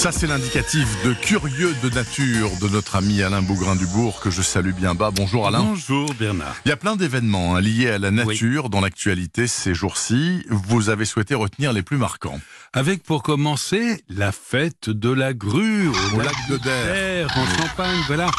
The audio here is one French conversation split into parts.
Ça, c'est l'indicatif de curieux de nature de notre ami Alain Bougrain-Dubourg, que je salue bien bas. Bonjour Alain. Bonjour Bernard. Il y a plein d'événements hein, liés à la nature dans l'actualité ces jours-ci. Vous avez souhaité retenir les plus marquants. Avec pour commencer la fête de la grue au, lac de Der, en Champagne. Voilà,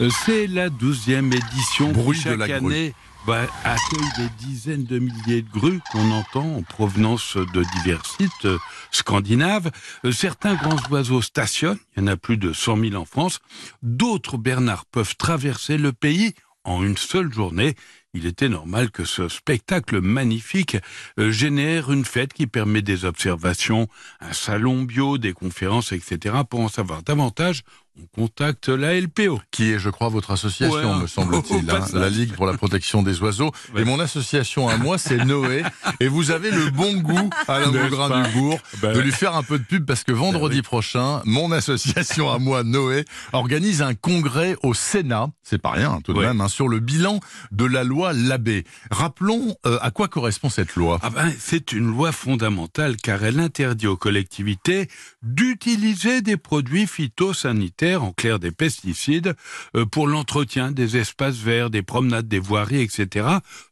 euh, c'est la douzième édition Bruit chaque de la année bah, accueille des dizaines de milliers de grues qu'on entend en provenance de divers sites euh, scandinaves. Euh, certains grands oiseaux stationnent, il y en a plus de 100 000 en France. D'autres, Bernard, peuvent traverser le pays en une seule journée. Il était normal que ce spectacle magnifique euh, génère une fête qui permet des observations, un salon bio, des conférences, etc. Pour en savoir davantage, on contacte la LPO. Qui est, je crois, votre association, Ouais, me semble-t-il, hein, la Ligue pour la protection des oiseaux. Ouais. Et mon association à moi, c'est Noé. Et vous avez le bon goût, Alain N'est-ce Bougrain-Dubourg, Ben de lui faire un peu de pub parce que vendredi oui. prochain, mon association à moi, Noé, organise un congrès au Sénat, c'est pas rien tout de Ouais. même, hein, sur le bilan de la loi Labbé. Rappelons euh, à quoi correspond cette loi? Ah ben, c'est une loi fondamentale car elle interdit aux collectivités d'utiliser des produits phytosanitaires, en clair des pesticides, euh, pour l'entretien des espaces verts, des promenades, des voiries, etc.,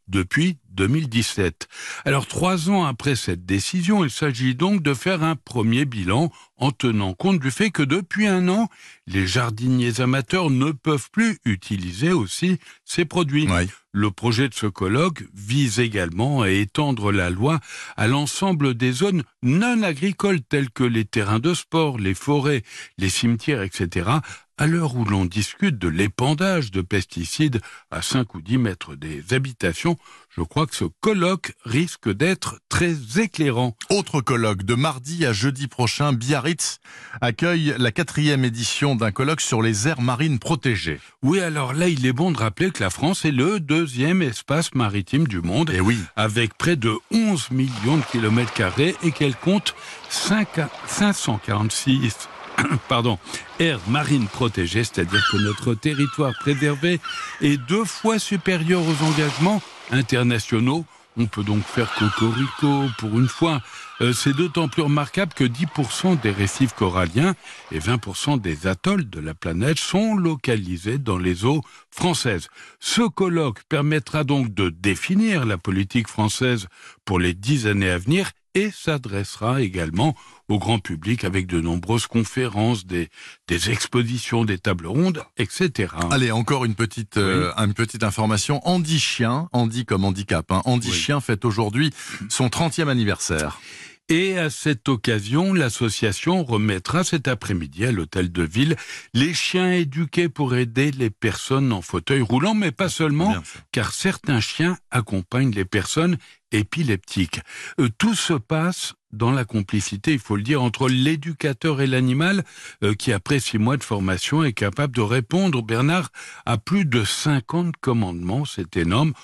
depuis 2017. Alors, trois ans après cette décision, il s'agit donc de faire un premier bilan en tenant compte du fait que depuis un an, les jardiniers amateurs ne peuvent plus utiliser aussi ces produits. Le projet de ce colloque vise également à étendre la loi à l'ensemble des zones non agricoles telles que les terrains de sport, les forêts, les cimetières, etc. À l'heure où l'on discute de l'épandage de pesticides à 5 ou 10 mètres des habitations, je crois que ce colloque risque d'être très éclairant. Autre colloque, de mardi à jeudi prochain, Biarritz accueille la quatrième édition d'un colloque sur les aires marines protégées. Oui, alors là, il est bon de rappeler que la France est le deuxième espace maritime du monde. Et oui, avec près de 11 millions de kilomètres carrés et qu'elle compte 5 à 546 pardon, aires marines protégées, c'est-à-dire que notre territoire préservé est deux fois supérieur aux engagements internationaux. On peut donc faire cocorico pour une fois. Euh, c'est d'autant plus remarquable que 10% des récifs coralliens et 20% des atolls de la planète sont localisés dans les eaux françaises. Ce colloque permettra donc de définir la politique française pour les dix années à venir et s'adressera également au grand public avec de nombreuses conférences, des, des expositions, des tables rondes, etc. allez, encore une petite, euh, une petite information. Andy Chien, Andy comme handicap, hein. Andy Oui. Chien fête aujourd'hui son 30e anniversaire. Et à cette occasion, l'association remettra cet après-midi à l'hôtel de ville les chiens éduqués pour aider les personnes en fauteuil roulant, mais pas seulement, car certains chiens accompagnent les personnes épileptiques. Euh, tout se passe dans la complicité, il faut le dire, entre l'éducateur et l'animal, euh, qui après six mois de formation est capable de répondre, Bernard, à plus de 50 commandements, c'est énorme.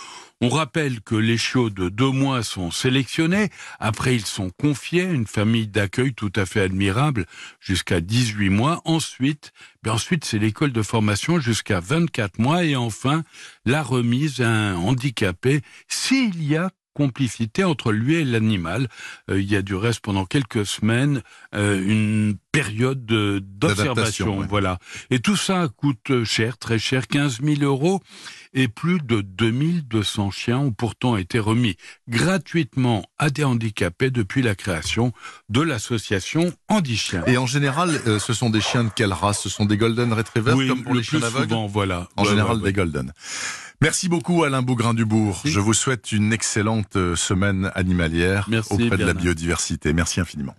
On rappelle que les chiots de deux mois sont sélectionnés, après ils sont confiés à une famille d'accueil tout à fait admirable jusqu'à 18 mois. Ensuite, ben ensuite c'est l'école de formation jusqu'à 24 mois et enfin la remise à un handicapé s'il y a complicité entre lui et l'animal. Euh, il y a du reste pendant quelques semaines euh, une période d'observation. ouais. Voilà. Et tout ça coûte cher, très cher, 15 000 euros. Et plus de 2200 chiens ont pourtant été remis gratuitement à des handicapés depuis la création de l'association Handi Chiens. Et en général, euh, ce sont des chiens de quelle race? Ce sont des Golden Retrievers oui, comme pour le les chiens plus aveugles? souvent, voilà. En Ouais, général, ouais, des Golden. Merci beaucoup Alain Bougrain-Dubourg. Je vous souhaite une excellente euh, semaine animalière Merci, auprès de la biodiversité. Merci infiniment.